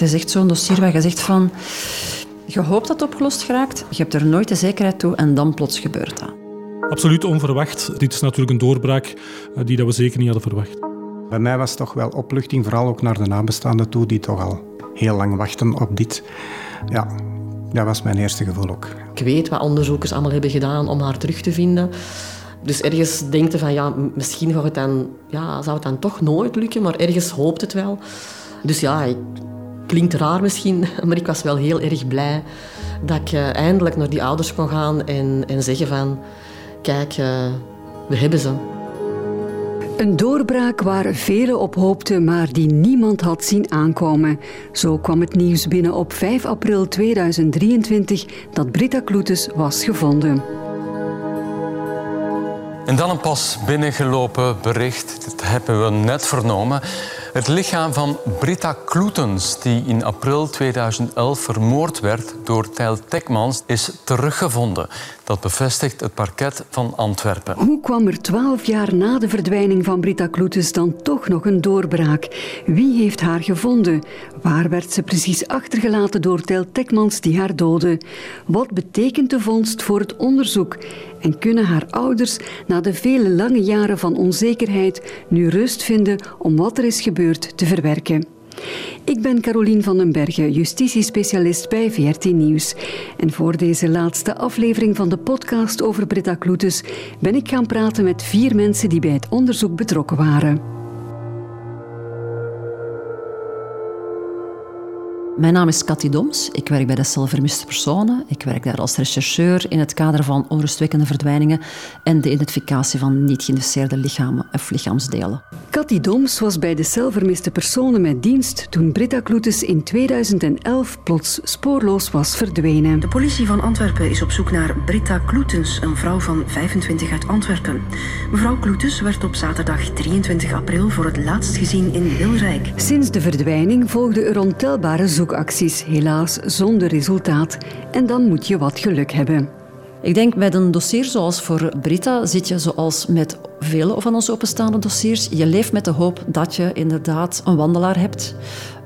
Het is echt zo'n dossier waar je zegt van... Je hoopt dat het opgelost geraakt, je hebt er nooit de zekerheid toe en dan plots gebeurt dat. Absoluut onverwacht. Dit is natuurlijk een doorbraak eh, die dat we zeker niet hadden verwacht. Bij mij was het toch wel opluchting, vooral ook naar de nabestaanden toe, die toch al heel lang wachten op dit. Ja, dat was mijn eerste gevoel ook. Ik weet wat onderzoekers allemaal hebben gedaan om haar terug te vinden. Dus ergens denkt je van, ja, misschien gaat het dan, ja, zou het dan toch nooit lukken, maar ergens hoopt het wel. Dus ja, ik, klinkt raar misschien, maar ik was wel heel erg blij dat ik uh, eindelijk naar die ouders kon gaan en, en zeggen van, kijk, uh, we hebben ze. Een doorbraak waar velen op hoopten, maar die niemand had zien aankomen. Zo kwam het nieuws binnen op 5 april 2023 dat Britta Kloetes was gevonden. En dan een pas binnengelopen bericht, dat hebben we net vernomen. Het lichaam van Britta Kloetens, die in april 2011 vermoord werd door Tijl Tekmans, is teruggevonden. Dat bevestigt het parket van Antwerpen. Hoe kwam er twaalf jaar na de verdwijning van Britta Kloetens dan nog een doorbraak? Wie heeft haar gevonden? Waar werd ze precies achtergelaten door Tijl Tekmans die haar doodde? Wat betekent de vondst voor het onderzoek? En kunnen haar ouders na de vele lange jaren van onzekerheid nu rust vinden om wat er is gebeurd te verwerken? Ik ben Carolien van den Bergen, justitiespecialist bij VRT Nieuws. En voor deze laatste aflevering van de podcast over Britta Kloetes ben ik gaan praten met vier mensen die bij het onderzoek betrokken waren. Mijn naam is Cathy Doms. Ik werk bij de Cel Vermiste Personen. Ik werk daar als rechercheur in het kader van onrustwekkende verdwijningen en de identificatie van niet geïnteresseerde lichamen of lichaamsdelen. Cathy Doms was bij de Cel Vermiste Personen met dienst toen Britta Kloetes in 2011 plots spoorloos was verdwenen. De politie van Antwerpen is op zoek naar Britta Kloetens, een vrouw van 25 uit Antwerpen. Mevrouw Kloetens werd op zaterdag 23 april voor het laatst gezien in Wilrijk. Sinds de verdwijning volgden er ontelbare zoek zoekacties, helaas zonder resultaat. En dan moet je wat geluk hebben. Ik denk met een dossier zoals voor Brita zit je zoals met vele van onze openstaande dossiers. Je leeft met de hoop dat je inderdaad een wandelaar hebt,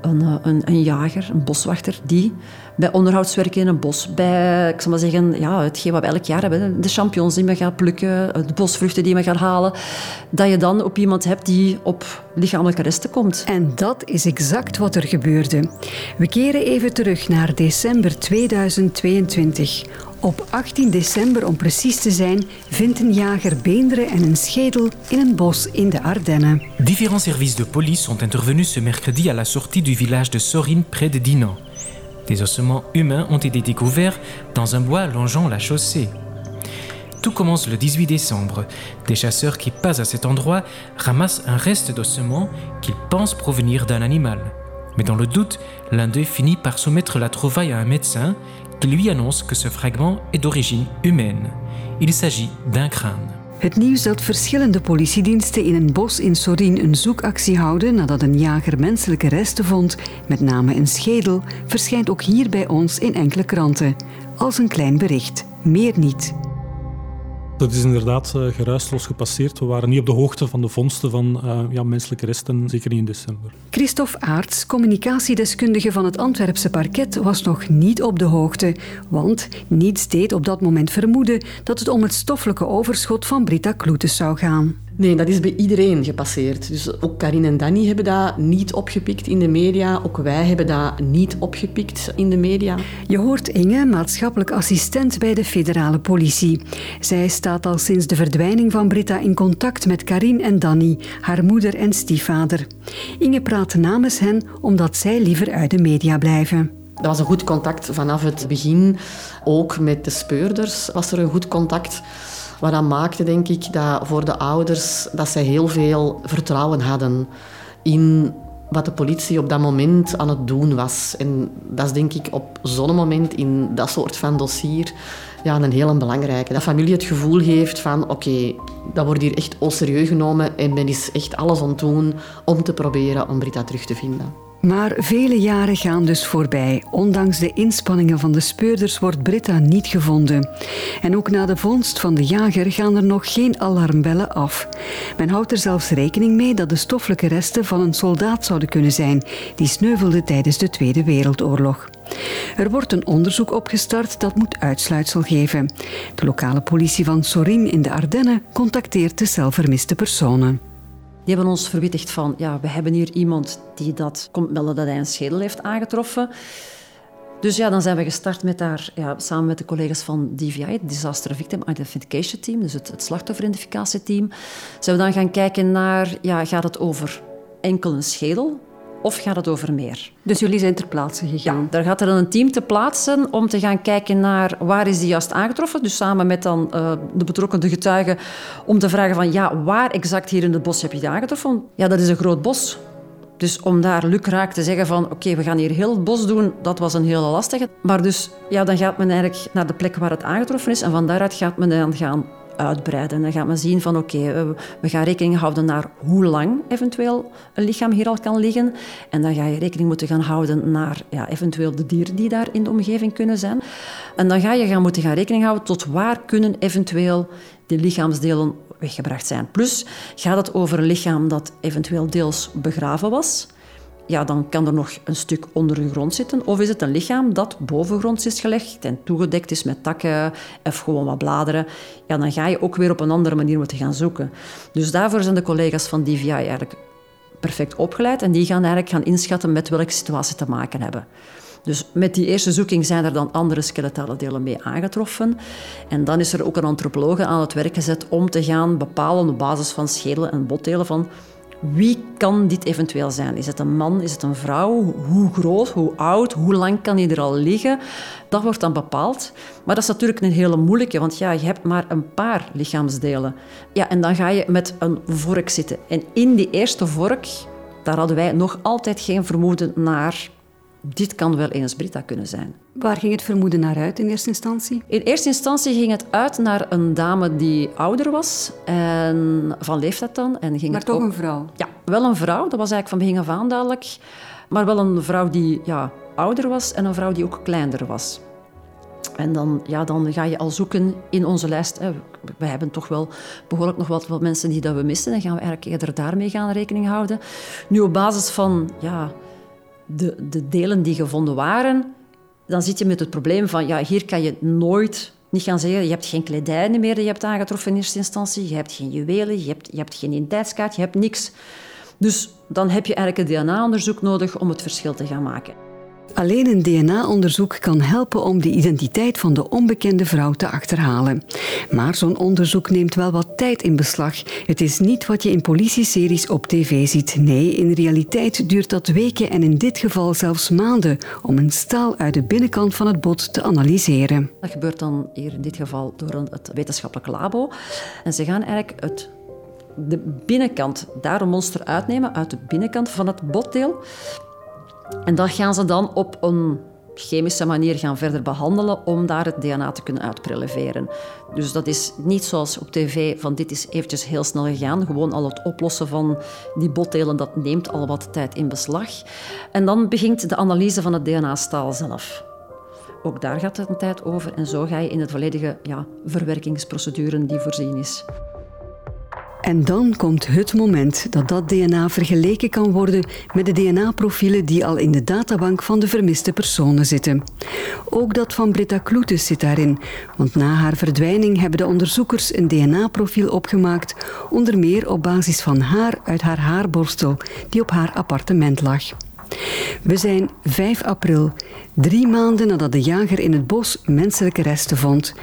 een, eh, een, een jager, een boswachter, die bij onderhoudswerk in een bos, bij ik zal maar zeggen, ja, hetgeen wat we elk jaar hebben, de champignons die we gaan plukken, de bosvruchten die we gaan halen, dat je dan op iemand hebt die op lichamelijke resten komt. En dat is exact wat er gebeurde. We keren even terug naar december 2022. Op 18 december, om precies te zijn, vindt een jager beenderen en een schedel in een bos in de Ardennen. Différents services de police sont intervenus ce mercredi à la sortie du village de Sorine près de Dinan. Des ossements humains ont été découverts dans un bois longeant la chaussée. Tout commence le 18 décembre. Des chasseurs qui passent à cet endroit ramassent un reste d'ossements qu'ils pensent provenir d'un animal. Mais dans le doute, l'un d'eux finit par soumettre la trouvaille à un médecin qui lui annonce que ce fragment est d'origine humaine. Il s'agit d'un crâne. Het nieuws dat verschillende politiediensten in een bos in Sorin een zoekactie houden nadat een jager menselijke resten vond, met name een schedel, verschijnt ook hier bij ons in enkele kranten. Als een klein bericht, meer niet. Dat is inderdaad uh, geruisloos gepasseerd. We waren niet op de hoogte van de vondsten van uh, ja, menselijke resten, zeker niet in december. Christophe Aarts, communicatiedeskundige van het Antwerpse parket, was nog niet op de hoogte. Want niets deed op dat moment vermoeden dat het om het stoffelijke overschot van Britta Kloetes zou gaan. Nee, dat is bij iedereen gepasseerd. Dus ook Karin en Danny hebben dat niet opgepikt in de media. Ook wij hebben dat niet opgepikt in de media. Je hoort Inge, maatschappelijk assistent bij de federale politie. Zij staat al sinds de verdwijning van Britta in contact met Karin en Danny, haar moeder en stiefvader. Inge praat namens hen omdat zij liever uit de media blijven. Dat was een goed contact vanaf het begin. Ook met de speurders was er een goed contact. Wat dat maakte, denk ik, dat voor de ouders dat zij heel veel vertrouwen hadden in wat de politie op dat moment aan het doen was. En dat is denk ik op zo'n moment in dat soort van dossier ja, een heel belangrijke. Dat familie het gevoel heeft van oké, dat wordt hier echt serieus genomen en men is echt alles aan het doen om te proberen om Britta terug te vinden. Maar vele jaren gaan dus voorbij. Ondanks de inspanningen van de speurders wordt Britta niet gevonden. En ook na de vondst van de jager gaan er nog geen alarmbellen af. Men houdt er zelfs rekening mee dat de stoffelijke resten van een soldaat zouden kunnen zijn die sneuvelde tijdens de Tweede Wereldoorlog. Er wordt een onderzoek opgestart dat moet uitsluitsel geven. De lokale politie van Sorin in de Ardennen contacteert de zelfvermiste personen. Die hebben ons verwittigd van, ja, we hebben hier iemand die dat komt melden dat hij een schedel heeft aangetroffen. Dus ja, dan zijn we gestart met daar, ja, samen met de collega's van DVI, het Disaster Victim Identification Team, dus het, het slachtofferidentificatieteam. Zijn we dan gaan kijken naar, ja, gaat het over enkel een schedel of gaat het over meer? Dus jullie zijn ter plaatse gegaan? Ja, daar gaat er dan een team te plaatsen om te gaan kijken naar waar is die juist aangetroffen. Dus samen met dan uh, de betrokken getuigen om te vragen van ja, waar exact hier in het bos heb je die aangetroffen? Ja, dat is een groot bos. Dus om daar lukraak te zeggen van oké, we gaan hier heel het bos doen, dat was een hele lastige. Maar dus ja, dan gaat men eigenlijk naar de plek waar het aangetroffen is en van daaruit gaat men dan gaan uitbreiden. Dan gaat men zien van oké, we gaan rekening houden naar hoe lang eventueel een lichaam hier al kan liggen. En dan ga je rekening moeten gaan houden naar ja, eventueel de dieren die daar in de omgeving kunnen zijn. En dan ga je gaan moeten gaan rekening houden tot waar kunnen eventueel die lichaamsdelen weggebracht zijn. Plus gaat het over een lichaam dat eventueel deels begraven was ja, dan kan er nog een stuk onder de grond zitten. Of is het een lichaam dat bovengronds is gelegd en toegedekt is met takken of gewoon wat bladeren. Ja, dan ga je ook weer op een andere manier moeten gaan zoeken. Dus daarvoor zijn de collega's van DVI eigenlijk perfect opgeleid en die gaan eigenlijk gaan inschatten met welke situatie te maken hebben. Dus met die eerste zoeking zijn er dan andere skeletale delen mee aangetroffen. En dan is er ook een antropologe aan het werk gezet om te gaan bepalen op basis van schedelen en botdelen van wie kan dit eventueel zijn? Is het een man? Is het een vrouw? Hoe groot? Hoe oud? Hoe lang kan hij er al liggen? Dat wordt dan bepaald. Maar dat is natuurlijk een hele moeilijke, want ja, je hebt maar een paar lichaamsdelen. Ja, en dan ga je met een vork zitten. En in die eerste vork, daar hadden wij nog altijd geen vermoeden naar dit kan wel eens Brita kunnen zijn. Waar ging het vermoeden naar uit in eerste instantie? In eerste instantie ging het uit naar een dame die ouder was, en van leeftijd dan. En ging maar het toch ook... een vrouw? Ja, wel een vrouw. Dat was eigenlijk van begin af aan duidelijk. Maar wel een vrouw die ja, ouder was en een vrouw die ook kleiner was. En dan, ja, dan ga je al zoeken in onze lijst. We hebben toch wel behoorlijk nog wat, wat mensen die dat we missen. Dan gaan we eigenlijk eerder daarmee gaan rekening houden. Nu op basis van ja, de, de delen die gevonden waren, dan zit je met het probleem van, ja, hier kan je nooit niet gaan zeggen, je hebt geen kledij meer die je hebt aangetroffen in eerste instantie, je hebt geen juwelen, je hebt, je hebt geen identiteitskaart, je hebt niks. Dus dan heb je eigenlijk een DNA-onderzoek nodig om het verschil te gaan maken. Alleen een DNA-onderzoek kan helpen om de identiteit van de onbekende vrouw te achterhalen. Maar zo'n onderzoek neemt wel wat tijd in beslag. Het is niet wat je in politieseries op tv ziet. Nee, in realiteit duurt dat weken en in dit geval zelfs maanden om een staal uit de binnenkant van het bot te analyseren. Dat gebeurt dan hier in dit geval door het wetenschappelijk labo. En ze gaan eigenlijk het de binnenkant, daar een monster uitnemen uit de binnenkant van het botdeel. En dat gaan ze dan op een chemische manier gaan verder behandelen om daar het DNA te kunnen uitpreleveren. Dus dat is niet zoals op tv van dit is eventjes heel snel gegaan. Gewoon al het oplossen van die botdelen, dat neemt al wat tijd in beslag. En dan begint de analyse van het DNA-staal zelf. Ook daar gaat het een tijd over en zo ga je in het volledige ja, verwerkingsprocedure die voorzien is. En dan komt het moment dat dat DNA vergeleken kan worden met de DNA-profielen die al in de databank van de vermiste personen zitten. Ook dat van Britta Kloetes zit daarin, want na haar verdwijning hebben de onderzoekers een DNA-profiel opgemaakt, onder meer op basis van haar uit haar haarborstel die op haar appartement lag. We zijn 5 april, drie maanden nadat de jager in het bos menselijke resten vond.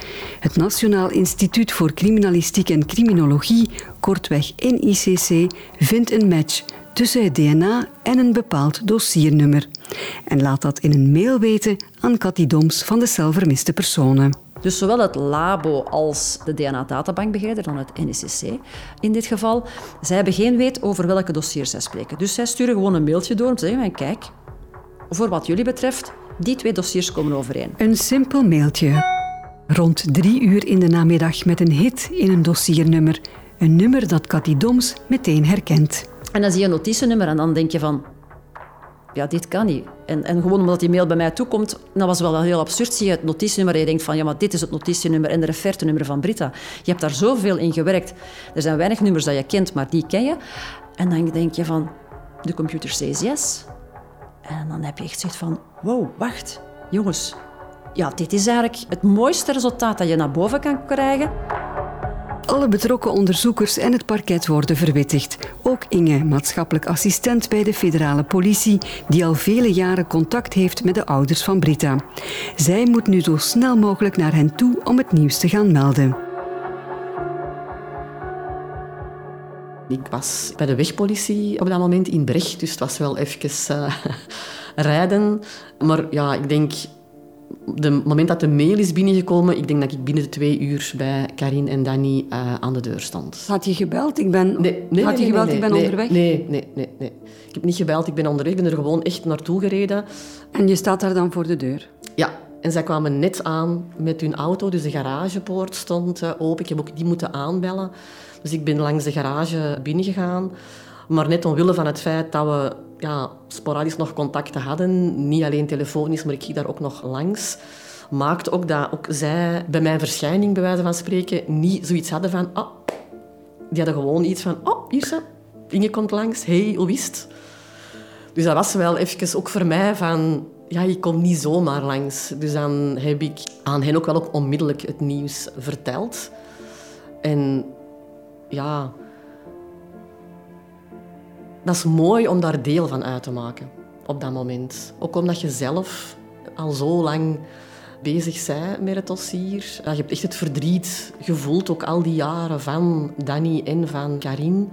Het Nationaal Instituut voor Criminalistiek en Criminologie, kortweg NICC, vindt een match tussen het DNA en een bepaald dossiernummer. En laat dat in een mail weten aan Cathy Doms van de celvermiste personen. Dus zowel het labo als de DNA-databankbegeleider, dan het NICC in dit geval, zij hebben geen weet over welke dossiers zij spreken. Dus zij sturen gewoon een mailtje door om te zeggen, kijk, voor wat jullie betreft, die twee dossiers komen overeen. Een simpel mailtje. Rond drie uur in de namiddag met een hit in een dossiernummer. Een nummer dat Cathy Doms meteen herkent. En dan zie je een notitienummer en dan denk je van... ja, dit kan niet. En, en gewoon omdat die mail bij mij toekomt, dat was wel heel absurd. Zie je het notitienummer en je denkt van, ja, maar dit is het notitienummer en de refertenummer van Britta. Je hebt daar zoveel in gewerkt. Er zijn weinig nummers dat je kent, maar die ken je. En dan denk je van, de computer says yes. En dan heb je echt zoiets van, wow, wacht, jongens. Ja, dit is eigenlijk het mooiste resultaat dat je naar boven kan krijgen. Alle betrokken onderzoekers en het parket worden verwittigd. Ook Inge, maatschappelijk assistent bij de federale politie, die al vele jaren contact heeft met de ouders van Brita. Zij moet nu zo snel mogelijk naar hen toe om het nieuws te gaan melden. Ik was bij de wegpolitie op dat moment in Brecht, dus het was wel even uh, rijden. Maar ja, ik denk het moment dat de mail is binnengekomen, ik denk dat ik binnen de twee uur bij Karin en Danny uh, aan de deur stond. Had je gebeld? Ik ben, nee, nee, had je gebeld? Nee, ik ben onderweg? Nee, nee, nee, nee. Ik heb niet gebeld, ik ben onderweg. Ik ben er gewoon echt naartoe gereden. En je staat daar dan voor de deur? Ja. En zij kwamen net aan met hun auto, dus de garagepoort stond uh, open. Ik heb ook die moeten aanbellen. Dus ik ben langs de garage binnengegaan. Maar net omwille van het feit dat we ja, sporadisch nog contacten hadden, niet alleen telefonisch, maar ik ging daar ook nog langs, maakte ook dat ook zij bij mijn verschijning, bij wijze van spreken, niet zoiets hadden van... Oh, die hadden gewoon iets van... Oh, hier ze. Inge komt langs. hey, hoe is het? Dus dat was wel even ook voor mij van... Ja, je komt niet zomaar langs. Dus dan heb ik aan hen ook wel ook onmiddellijk het nieuws verteld. En ja, dat is mooi om daar deel van uit te maken op dat moment. Ook omdat je zelf al zo lang bezig bent met het dossier. Je hebt echt het verdriet gevoeld, ook al die jaren van Danny en van Karin.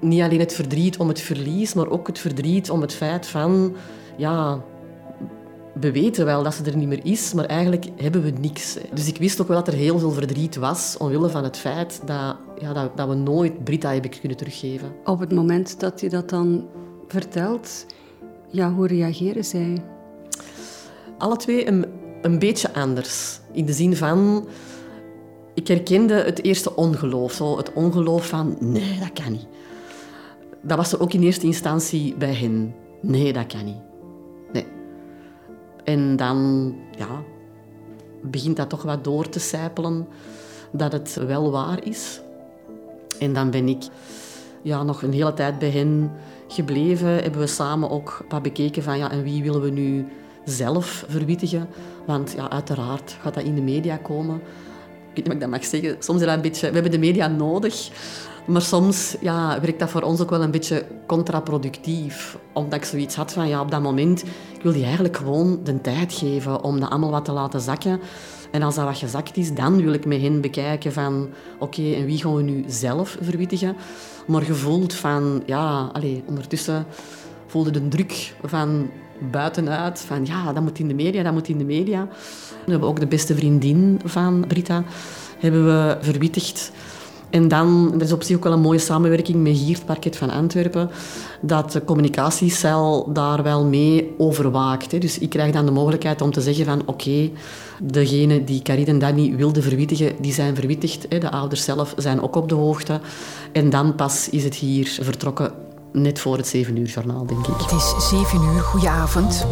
Niet alleen het verdriet om het verlies, maar ook het verdriet om het feit van... Ja, we weten wel dat ze er niet meer is, maar eigenlijk hebben we niks. Dus ik wist ook wel dat er heel veel verdriet was, omwille van het feit dat, ja, dat, dat we nooit Brita hebben kunnen teruggeven. Op het moment dat je dat dan vertelt, ja, hoe reageren zij? Alle twee een, een beetje anders. In de zin van, ik herkende het eerste ongeloof. Zo het ongeloof van, nee, dat kan niet. Dat was er ook in eerste instantie bij hen. Nee, dat kan niet. En dan ja, begint dat toch wat door te sijpelen dat het wel waar is. En dan ben ik ja, nog een hele tijd bij hen gebleven. Hebben we samen ook wat bekeken van ja, en wie willen we nu zelf verwittigen. Want ja, uiteraard gaat dat in de media komen. Ik weet niet of ik dat mag zeggen. Soms is een beetje... We hebben de media nodig. Maar soms ja, werkt dat voor ons ook wel een beetje contraproductief. Omdat ik zoiets had van, ja, op dat moment, ik wil eigenlijk gewoon de tijd geven om dat allemaal wat te laten zakken. En als dat wat gezakt is, dan wil ik met hen bekijken van, oké, en wie gaan we nu zelf verwittigen? Maar gevoeld van, ja, allez, ondertussen voelde de druk van buitenuit, van ja, dat moet in de media, dat moet in de media. We hebben ook de beste vriendin van Brita hebben we verwittigd. En dan, er is op zich ook wel een mooie samenwerking met hier, het parket van Antwerpen, dat de communicatiecel daar wel mee overwaakt. Dus ik krijg dan de mogelijkheid om te zeggen van oké, degene die Karin en Danny wilden verwittigen, die zijn verwittigd. De ouders zelf zijn ook op de hoogte. En dan pas is het hier vertrokken, net voor het 7 uur journaal, denk ik. Het is 7 uur, goedenavond.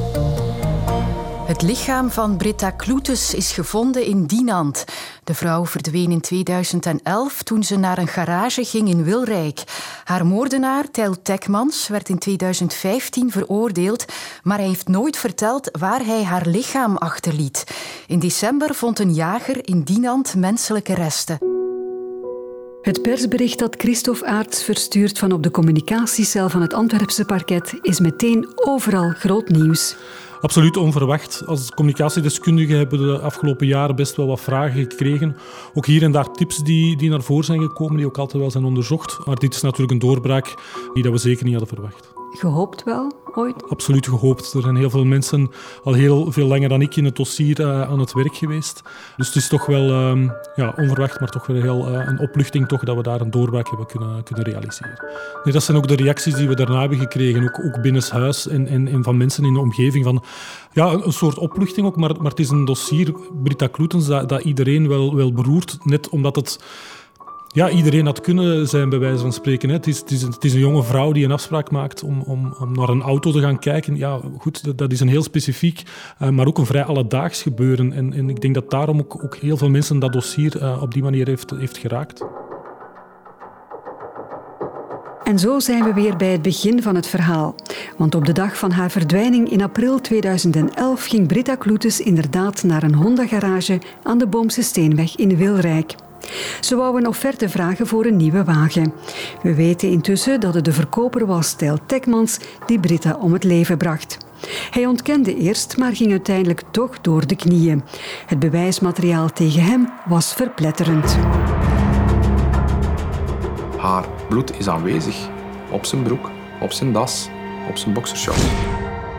Het lichaam van Britta Kloetes is gevonden in Dinant. De vrouw verdween in 2011 toen ze naar een garage ging in Wilrijk. Haar moordenaar, Tel Tekmans, werd in 2015 veroordeeld, maar hij heeft nooit verteld waar hij haar lichaam achterliet. In december vond een jager in Dinant menselijke resten. Het persbericht dat Christophe Aarts verstuurt van op de communicatiecel van het Antwerpse parket is meteen overal groot nieuws absoluut onverwacht. Als communicatiedeskundige hebben we de afgelopen jaren best wel wat vragen gekregen. Ook hier en daar tips die, die naar voren zijn gekomen, die ook altijd wel zijn onderzocht. Maar dit is natuurlijk een doorbraak die dat we zeker niet hadden verwacht. Gehoopt wel, ooit? Absoluut gehoopt. Er zijn heel veel mensen al heel veel langer dan ik in het dossier uh, aan het werk geweest. Dus het is toch wel uh, ja, onverwacht, maar toch wel heel, uh, een opluchting toch dat we daar een doorbraak hebben kunnen, kunnen realiseren. Dat zijn ook de reacties die we daarna hebben gekregen, ook, ook binnenshuis en, en, en van mensen in de omgeving. Van, ja, een, een soort opluchting ook, maar, maar het is een dossier, Britta Kloetens, dat, dat iedereen wel, wel beroert, net omdat het Ja, iedereen had kunnen zijn, bij wijze van spreken. Het is, het, is een, het is, een, jonge vrouw die een afspraak maakt om, om, om, naar een auto te gaan kijken. Ja, goed, dat is een heel specifiek, uh, maar ook een vrij alledaags gebeuren. En, en ik denk dat daarom ook, ook heel veel mensen dat dossier uh, op die manier heeft, heeft geraakt. En zo zijn we weer bij het begin van het verhaal. Want op de dag van haar verdwijning in april 2011 ging Britta Kloetes inderdaad naar een Honda-garage aan de Boomse Steenweg in Wilrijk. Ze wou een offerte vragen voor een nieuwe wagen. We weten intussen dat het de verkoper was, Tel Tekmans, die Britta om het leven bracht. Hij ontkende eerst, maar ging uiteindelijk toch door de knieën. Het bewijsmateriaal tegen hem was verpletterend. Haar bloed is aanwezig op zijn broek, op zijn das, op zijn boxershort.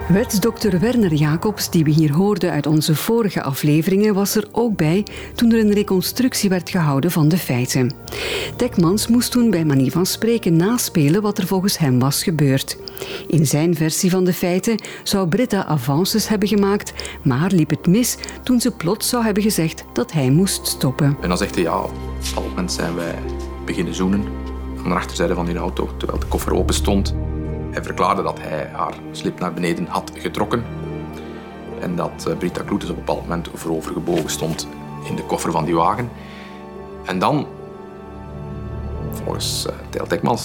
Wetsdokter Werner Jacobs, die we hier hoorden uit onze vorige afleveringen, was er ook bij toen er een reconstructie werd gehouden van de feiten. Tekmans moest toen bij manier van spreken naspelen wat er volgens hem was gebeurd. In zijn versie van de feiten zou Britta avances hebben gemaakt, maar liep het mis toen ze plots zou hebben gezegd dat hij moest stoppen. En dan zegt hij ja, op dat moment zijn wij beginnen zoenen aan de achterzijde van die auto, terwijl de koffer open stond. Hij verklaarde dat hij haar slip naar beneden had getrokken en dat eh, Britta Kloetes op een bepaald moment voorovergebogen stond in de koffer van die wagen. En dan, volgens uh, Tijl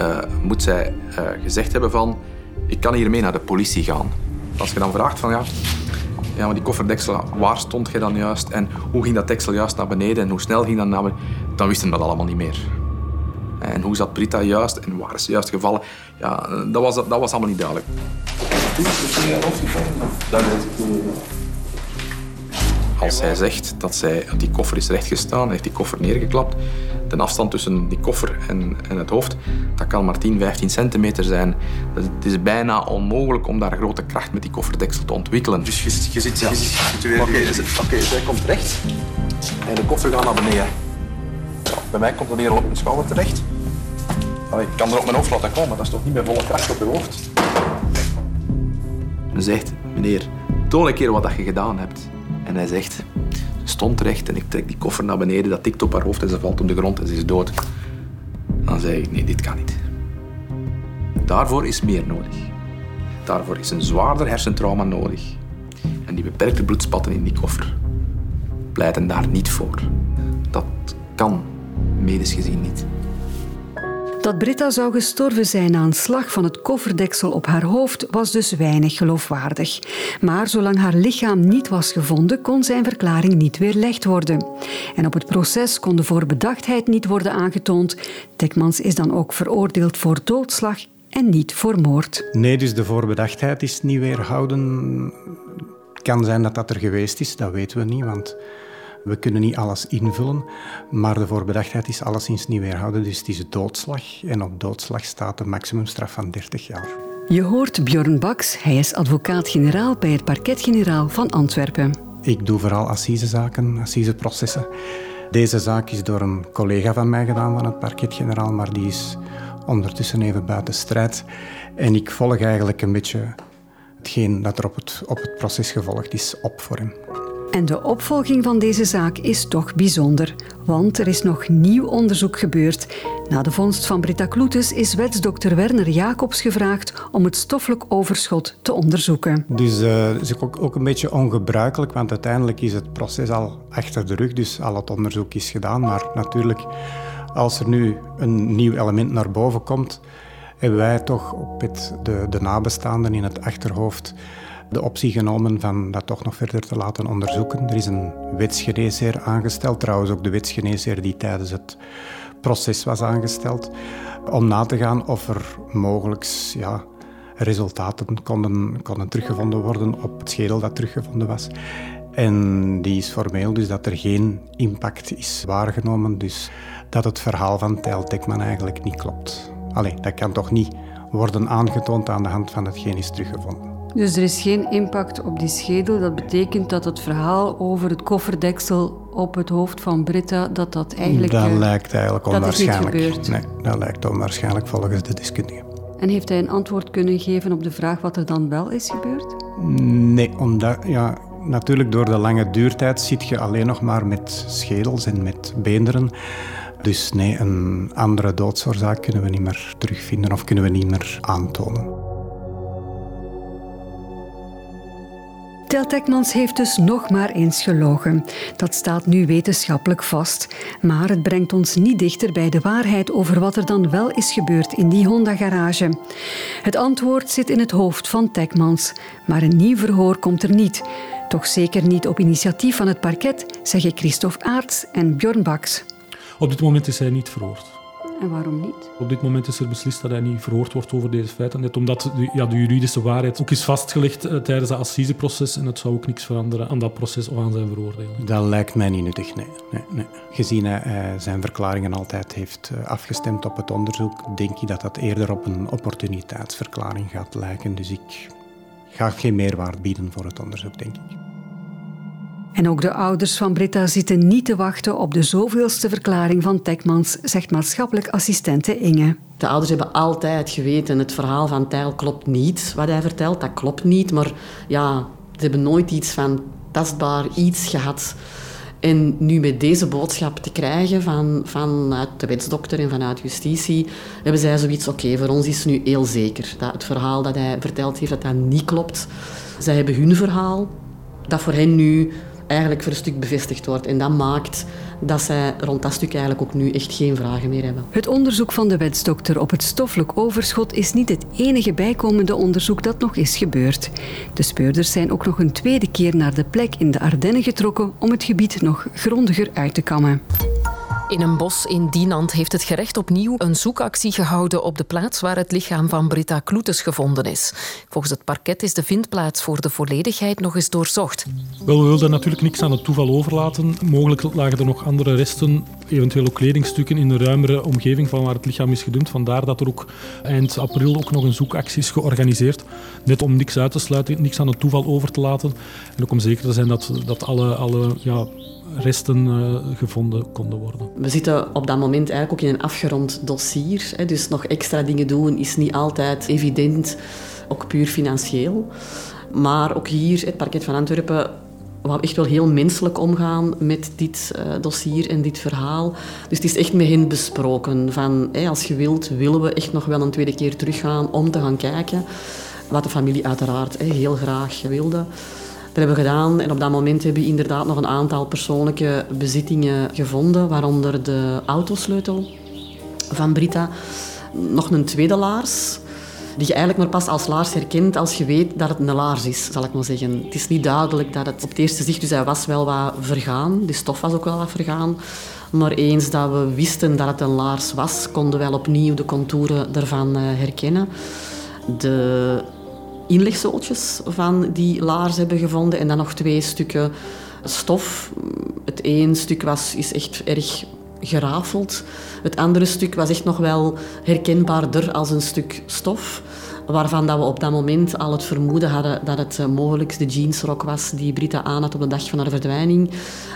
uh, moet zij gezegd hebben van ik kan hiermee naar de politie gaan. Als je dan vraagt van ja, ja maar die kofferdeksel, waar stond je dan juist en hoe ging dat deksel juist naar beneden en hoe snel ging dat naar beneden, dan wisten we dat allemaal niet meer. En hoe zat Britta juist en waar is ze juist gevallen? Ja, dat was, dat was allemaal niet duidelijk. Als hij zegt dat zij die koffer is rechtgestaan, heeft die koffer neergeklapt, de afstand tussen die koffer en, en het hoofd, dat kan maar 10, 15 centimeter zijn. Het is bijna onmogelijk om daar grote kracht met die kofferdeksel te ontwikkelen. Dus je, je zit... Ja. Oké, okay, okay, zij komt recht en de koffer gaat naar beneden. Bij mij komt dat hier al op mijn schouder terecht. Ik kan er op mijn hoofd laten komen, dat is toch niet met volle kracht op je hoofd. Men zegt, meneer, toon een keer wat je gedaan hebt. En hij zegt, stond recht en ik trek die koffer naar beneden, dat tikt op haar hoofd en ze valt op de grond en ze is dood. Dan zei ik, nee, dit kan niet. Daarvoor is meer nodig. Daarvoor is een zwaarder hersentrauma nodig. En die beperkte bloedspatten in die koffer pleiten daar niet voor. Dat kan medisch gezien niet. Dat Britta zou gestorven zijn na een slag van het kofferdeksel op haar hoofd was dus weinig geloofwaardig. Maar zolang haar lichaam niet was gevonden, kon zijn verklaring niet weerlegd worden. En op het proces kon de voorbedachtheid niet worden aangetoond. Tekmans is dan ook veroordeeld voor doodslag en niet voor moord. Nee, dus de voorbedachtheid is niet weerhouden. Het kan zijn dat dat er geweest is, dat weten we niet, want we kunnen niet alles invullen, maar de voorbedachtheid is alleszins niet weerhouden. Dus het is doodslag en op doodslag staat de maximumstraf van 30 jaar. Je hoort Bjorn Baks, hij is advocaat-generaal bij het parket-generaal van Antwerpen. Ik doe vooral assisezaken, assiseprocessen. Deze zaak is door een collega van mij gedaan van het parket-generaal, maar die is ondertussen even buiten strijd. En ik volg eigenlijk een beetje hetgeen dat er op het, op het proces gevolgd is op voor hem. En de opvolging van deze zaak is toch bijzonder, want er is nog nieuw onderzoek gebeurd. Na de vondst van Britta Kloetes is wetsdokter Werner Jacobs gevraagd om het stoffelijk overschot te onderzoeken. Dus uh, is ook, ook een beetje ongebruikelijk, want uiteindelijk is het proces al achter de rug, dus al het onderzoek is gedaan. Maar natuurlijk, als er nu een nieuw element naar boven komt, hebben wij toch op het, de, de nabestaanden in het achterhoofd de optie genomen van dat toch nog verder te laten onderzoeken. Er is een wetsgeneesheer aangesteld, trouwens ook de wetsgeneesheer die tijdens het proces was aangesteld, om na te gaan of er mogelijk ja, resultaten konden, konden teruggevonden worden op het schedel dat teruggevonden was. En die is formeel, dus dat er geen impact is waargenomen. Dus dat het verhaal van Tijl Tekman eigenlijk niet klopt. Allee, dat kan toch niet worden aangetoond aan de hand van hetgeen is teruggevonden. Dus er is geen impact op die schedel. Dat betekent dat het verhaal over het kofferdeksel op het hoofd van Britta, dat dat eigenlijk... Dat uh, lijkt eigenlijk onwaarschijnlijk. Dat is niet gebeurd. Nee, dat lijkt onwaarschijnlijk volgens de deskundigen. En heeft hij een antwoord kunnen geven op de vraag wat er dan wel is gebeurd? Nee, omdat, ja, Natuurlijk, door de lange duurtijd zit je alleen nog maar met schedels en met beenderen. Dus nee, een andere doodsoorzaak kunnen we niet meer terugvinden of kunnen we niet meer aantonen. Tel Tekmans heeft dus nog maar eens gelogen. Dat staat nu wetenschappelijk vast. Maar het brengt ons niet dichter bij de waarheid over wat er dan wel is gebeurd in die Honda-garage. Het antwoord zit in het hoofd van Tekmans. Maar een nieuw verhoor komt er niet. Toch zeker niet op initiatief van het parket, zeggen Christophe Aarts en Björn Baks. Op dit moment is hij niet verhoord. En waarom niet? Op dit moment is er beslist dat hij niet verhoord wordt over deze feiten. Net omdat de, ja, de juridische waarheid ook is vastgelegd uh, tijdens het assiseproces en het zou ook niks veranderen aan dat proces of aan zijn veroordeling. Dat lijkt mij niet nuttig, nee. nee, nee. Gezien hij uh, zijn verklaringen altijd heeft uh, afgestemd op het onderzoek, denk ik dat dat eerder op een opportuniteitsverklaring gaat lijken. Dus ik ga geen meerwaarde bieden voor het onderzoek, denk ik. En ook de ouders van Britta zitten niet te wachten op de zoveelste verklaring van Tekmans, zegt maatschappelijk assistente Inge. De ouders hebben altijd geweten, het verhaal van Tijl klopt niet. Wat hij vertelt, dat klopt niet. Maar ja, ze hebben nooit iets van tastbaar iets gehad. En nu met deze boodschap te krijgen van, vanuit de wetsdokter en vanuit justitie, hebben zij zoiets, oké, voor ons is nu heel zeker dat het verhaal dat hij verteld heeft, dat dat niet klopt. Zij hebben hun verhaal, dat voor hen nu eigenlijk voor een stuk bevestigd wordt. En dat maakt dat zij rond dat stuk eigenlijk ook nu echt geen vragen meer hebben. Het onderzoek van de wetsdokter op het stoffelijk overschot is niet het enige bijkomende onderzoek dat nog is gebeurd. De speurders zijn ook nog een tweede keer naar de plek in de Ardennen getrokken om het gebied nog grondiger uit te kammen. In een bos in Dinant heeft het gerecht opnieuw een zoekactie gehouden op de plaats waar het lichaam van Britta Kloetes gevonden is. Volgens het parket is de vindplaats voor de volledigheid nog eens doorzocht. Wel, we wilden natuurlijk niks aan het toeval overlaten. Mogelijk lagen er nog andere resten, eventueel ook kledingstukken in de ruimere omgeving van waar het lichaam is gedumpt. Vandaar dat er ook eind april ook nog een zoekactie is georganiseerd. Net om niks uit te sluiten, niks aan het toeval over te laten. En ook om zeker te zijn dat, dat alle, alle ja, resten uh, gevonden konden worden. We zitten op dat moment eigenlijk ook in een afgerond dossier. Hè, dus nog extra dingen doen is niet altijd evident, ook puur financieel. Maar ook hier, het parket van Antwerpen, wou echt wel heel menselijk omgaan met dit uh, dossier en dit verhaal. Dus het is echt met hen besproken. Van, als je wilt, willen we echt nog wel een tweede keer teruggaan om te gaan kijken. Wat de familie uiteraard heel graag wilde. Hebben we gedaan en op dat moment hebben we inderdaad nog een aantal persoonlijke bezittingen gevonden, waaronder de autosleutel van Britta, nog een tweede laars, die je eigenlijk maar pas als laars herkent als je weet dat het een laars is, zal ik maar zeggen. Het is niet duidelijk dat het op het eerste zicht, dus hij was wel wat vergaan, de stof was ook wel wat vergaan, maar eens dat we wisten dat het een laars was, konden we wel opnieuw de contouren ervan eh, herkennen. De inlegzooltjes van die laars hebben gevonden en dan nog twee stukken stof. Het één stuk was, is echt erg gerafeld. Het andere stuk was echt nog wel herkenbaarder als een stuk stof. Waarvan dat we op dat moment al het vermoeden hadden dat het eh, mogelijk de jeansrok was die Britta aan had op de dag van haar verdwijning.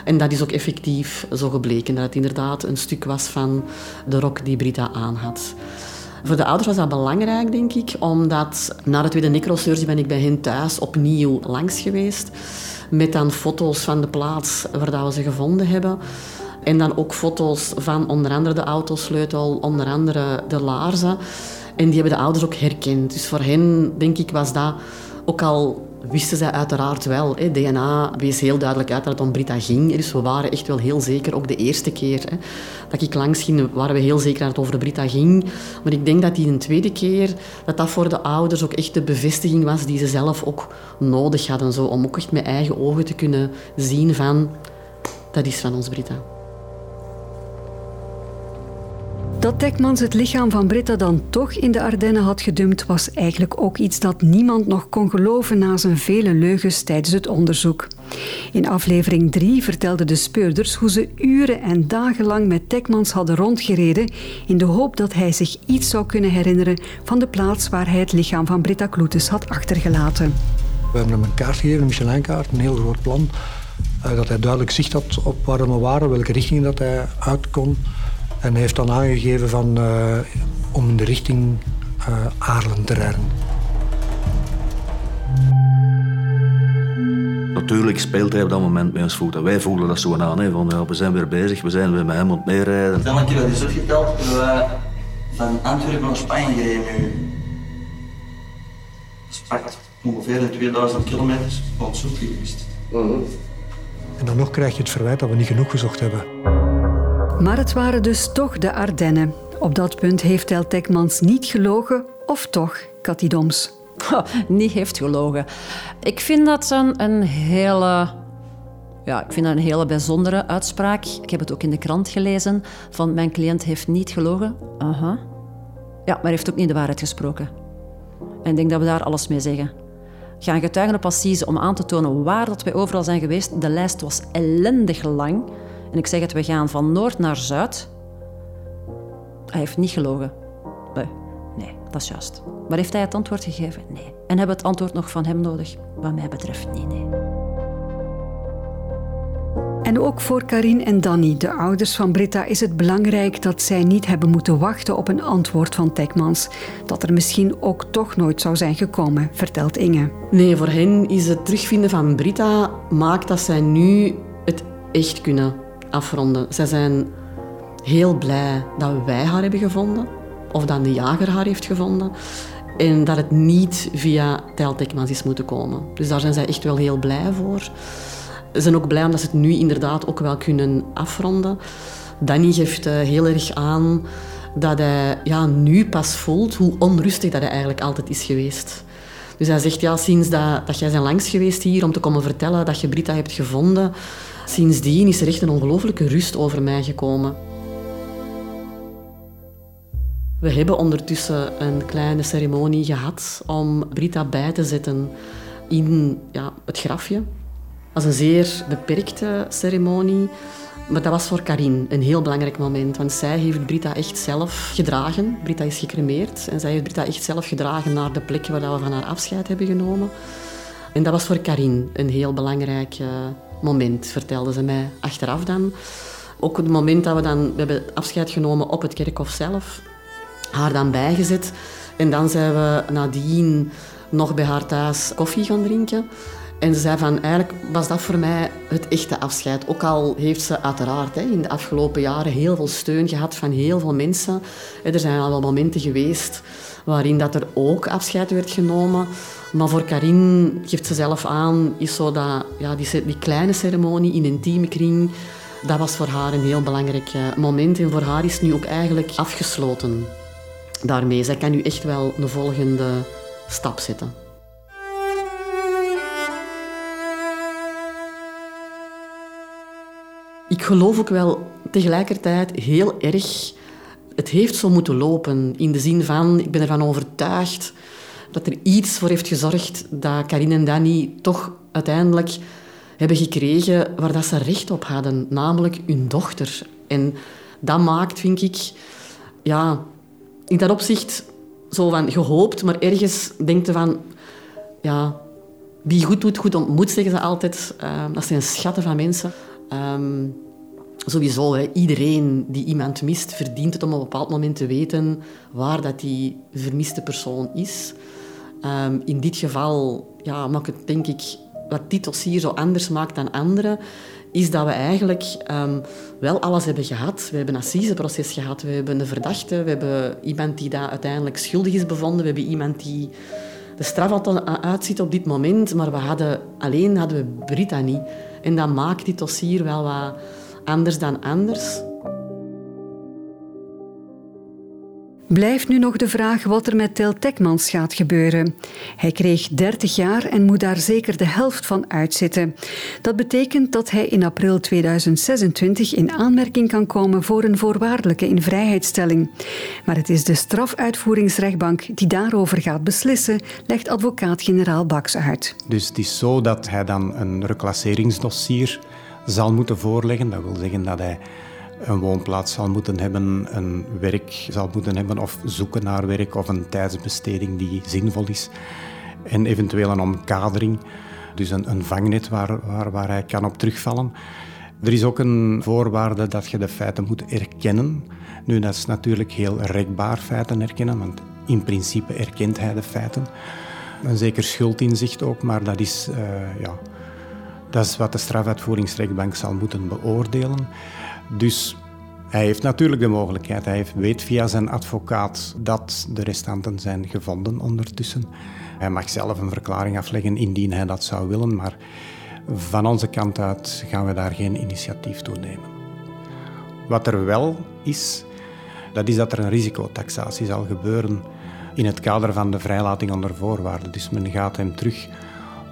En dat is ook effectief zo gebleken, dat het inderdaad een stuk was van de rok die Britta aan had. Voor de ouders was dat belangrijk, denk ik, omdat na de tweede necrosurgie ben ik bij hen thuis opnieuw langs geweest. Met dan foto's van de plaats waar we ze gevonden hebben. En dan ook foto's van onder andere de autosleutel, onder andere de laarzen. En die hebben de ouders ook herkend. Dus voor hen, denk ik, was dat ook al wisten zij uiteraard wel. Hè. DNA wees heel duidelijk uit dat het om Brita ging. Dus we waren echt wel heel zeker, ook de eerste keer hè, dat ik langs ging, waren we heel zeker dat het over Brita ging. Maar ik denk dat die een tweede keer, dat dat voor de ouders ook echt de bevestiging was die ze zelf ook nodig hadden. Zo, om ook echt met eigen ogen te kunnen zien van, dat is van ons Brita. Dat Tekmans het lichaam van Britta dan toch in de Ardennen had gedumpt, was eigenlijk ook iets dat niemand nog kon geloven na zijn vele leugens tijdens het onderzoek. In aflevering 3 vertelden de speurders hoe ze uren en dagenlang met Tekmans hadden rondgereden in de hoop dat hij zich iets zou kunnen herinneren van de plaats waar hij het lichaam van Britta Kloetes had achtergelaten. We hebben hem een kaart gegeven, een Michelin-kaart, een heel groot plan. Uh, dat hij duidelijk zicht had op waar we waren, welke richting dat hij uit kon. En hij heeft dan aangegeven van, uh, om in de richting uh, Aarlen te rijden. Natuurlijk speelt hij op dat moment met ons voeten. Wij voelen dat zo aan. Hè, van, ja, we zijn weer bezig, we zijn weer met hem aan het meerijden. Stel keer dat is opgeteld, hebben wij van Antwerpen naar Spanje gereden nu. Dat is ongeveer 2000 kilometer van zoek geweest. En dan nog krijg je het verwijt dat we niet genoeg gezocht hebben. Maar het waren dus toch de Ardennen. Op dat punt heeft Tel Tekmans niet gelogen, of toch, Cathy Doms? niet heeft gelogen. Ik vind dat een, een hele... Ja, ik vind dat een hele bijzondere uitspraak. Ik heb het ook in de krant gelezen. Van mijn cliënt heeft niet gelogen. Aha. Ja, maar heeft ook niet de waarheid gesproken. En ik denk dat we daar alles mee zeggen. Gaan getuigen op assise om aan te tonen waar dat wij overal zijn geweest. De lijst was ellendig lang. En ik zeg het, we gaan van noord naar zuid. Hij heeft niet gelogen. Nee, nee, dat is juist. Maar heeft hij het antwoord gegeven? Nee. En hebben we het antwoord nog van hem nodig? Wat mij betreft niet, nee. En ook voor Karin en Danny, de ouders van Britta, is het belangrijk dat zij niet hebben moeten wachten op een antwoord van Tekmans. Dat er misschien ook toch nooit zou zijn gekomen, vertelt Inge. Nee, voor hen is het terugvinden van Britta maakt dat zij nu het echt kunnen afronden. Zij zijn heel blij dat wij haar hebben gevonden, of dat de jager haar heeft gevonden. En dat het niet via Tekmans is moeten komen. Dus daar zijn zij echt wel heel blij voor. Ze zijn ook blij omdat ze het nu inderdaad ook wel kunnen afronden. Danny geeft uh, heel erg aan dat hij ja, nu pas voelt hoe onrustig dat hij eigenlijk altijd is geweest. Dus hij zegt, ja, sinds dat, dat jij bent langs geweest hier om te komen vertellen dat je Brita hebt gevonden, sindsdien is er echt een ongelooflijke rust over mij gekomen. We hebben ondertussen een kleine ceremonie gehad om Brita bij te zetten in ja, het grafje. Dat was een zeer beperkte ceremonie. Maar dat was voor Karin een heel belangrijk moment. Want zij heeft Brita echt zelf gedragen. Brita is gecremeerd. En zij heeft Brita echt zelf gedragen naar de plek waar we van haar afscheid hebben genomen. En dat was voor Karin een heel belangrijk eh, moment, vertelde ze mij achteraf dan. Ook het moment dat we dan we hebben afscheid genomen op het kerkhof zelf haar dan bijgezet. En dan zijn we nadien nog bij haar thuis koffie gaan drinken. En ze zei van, eigenlijk was dat voor mij het echte afscheid. Ook al heeft ze uiteraard hè, in de afgelopen jaren heel veel steun gehad van heel veel mensen. Er zijn al wel momenten geweest waarin dat er ook afscheid werd genomen. Maar voor Karin, geeft ze zelf aan, is zo dat, ja, die, die kleine ceremonie in een intieme kring, dat was voor haar een heel belangrijk eh, moment. En voor haar is nu ook eigenlijk afgesloten daarmee. Zij kan nu echt wel een volgende stap zetten. Ik geloof ook wel tegelijkertijd heel erg... Het heeft zo moeten lopen. In de zin van, ik ben ervan overtuigd dat er iets voor heeft gezorgd dat Karin en Danny toch uiteindelijk hebben gekregen waar dat ze recht op hadden. Namelijk hun dochter. En dat maakt, vind ik... Ja, in dat opzicht zo van gehoopt, maar ergens denkt je van... Ja, wie goed doet, goed ontmoet, zeggen ze altijd. Uh, dat zijn schatten van mensen. Ehm, sowieso, iedereen die iemand mist, verdient het om op een bepaald moment te weten waar dat die vermiste persoon is. Ehm, in dit geval ja, maakt het, denk ik, wat dit dossier zo anders maakt dan andere, is dat we eigenlijk um, wel alles hebben gehad. We hebben een assiseproces gehad, we hebben een verdachte, we hebben iemand die daar uiteindelijk schuldig is bevonden, we hebben iemand die de straf al uitziet op dit moment, maar we hadden, alleen hadden we Brita niet. En dat maakt dit dossier wel wat anders dan anders. Blijft nu nog de vraag wat er met Tel Tekmans gaat gebeuren. Hij kreeg 30 jaar en moet daar zeker de helft van uitzitten. Dat betekent dat hij in april 2026 in aanmerking kan komen voor een voorwaardelijke invrijheidstelling. Maar het is de strafuitvoeringsrechtbank die daarover gaat beslissen, legt advocaat-generaal Baks uit. Dus het is zo dat hij dan een reclasseringsdossier zal moeten voorleggen. Dat wil zeggen dat hij een woonplaats zal moeten hebben, een werk zal moeten hebben of zoeken naar werk of een tijdsbesteding die zinvol is. En eventueel een omkadering, dus een, een vangnet waar, waar, hij kan op terugvallen. Er is ook een voorwaarde dat je de feiten moet erkennen. Nu, dat is natuurlijk heel rekbaar feiten erkennen, want in principe erkent hij de feiten. Een zeker schuldinzicht ook, maar dat is uh, ja, Dat is wat de strafuitvoeringsrechtbank zal moeten beoordelen. Dus hij heeft natuurlijk de mogelijkheid. Hij weet via zijn advocaat dat de restanten zijn gevonden ondertussen. Hij mag zelf een verklaring afleggen indien hij dat zou willen, maar van onze kant uit gaan we daar geen initiatief toe nemen. Wat er wel is, dat is dat er een risicotaxatie zal gebeuren in het kader van de vrijlating onder voorwaarden. Dus men gaat hem terug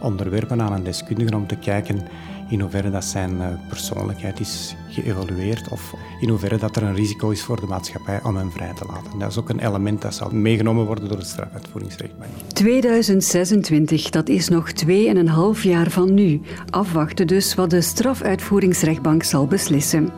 onderwerpen aan een deskundige om te kijken in hoeverre dat zijn eh, persoonlijkheid is geëvalueerd of in hoeverre dat er een risico is voor de maatschappij om hem vrij te laten. Dat is ook een element dat zal meegenomen worden door de strafuitvoeringsrechtbank. 2026, dat is nog 2,5 jaar van nu. Afwachten dus wat de strafuitvoeringsrechtbank zal beslissen.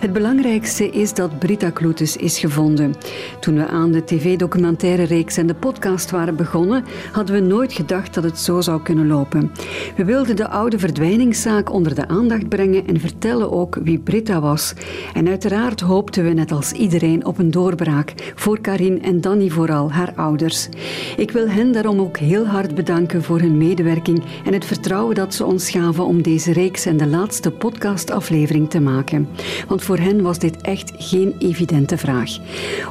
Het belangrijkste is dat Britta Kloetes is gevonden. Toen we aan de tv-documentaire reeks en de podcast waren begonnen, hadden we nooit gedacht dat het zo zou kunnen lopen. We wilden de oude verdwijningszaak onder de aandacht brengen en vertellen ook wie Britta was. En uiteraard hoopten we net als iedereen op een doorbraak. Voor Karin en Danny vooral, haar ouders. Ik wil hen daarom ook heel hard bedanken voor hun medewerking en het vertrouwen dat ze ons gaven om deze reeks en de laatste podcastaflevering te maken. Want voor hen was dit echt geen evidente vraag.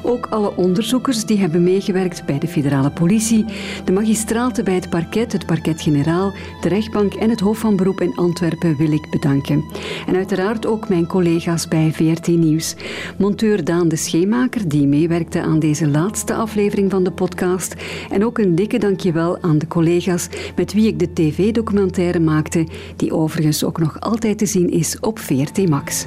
Ook alle onderzoekers die hebben meegewerkt bij de federale politie, de magistraten bij het parket, het parket-generaal, de rechtbank en het Hof van Beroep in Antwerpen wil ik bedanken. En uiteraard ook mijn collega's bij VRT Nieuws. Monteur Daan de Scheemaker, die meewerkte aan deze laatste aflevering van de podcast. En ook een dikke dankjewel aan de collega's met wie ik de tv-documentaire maakte, die overigens ook nog altijd te zien is op VRT Max.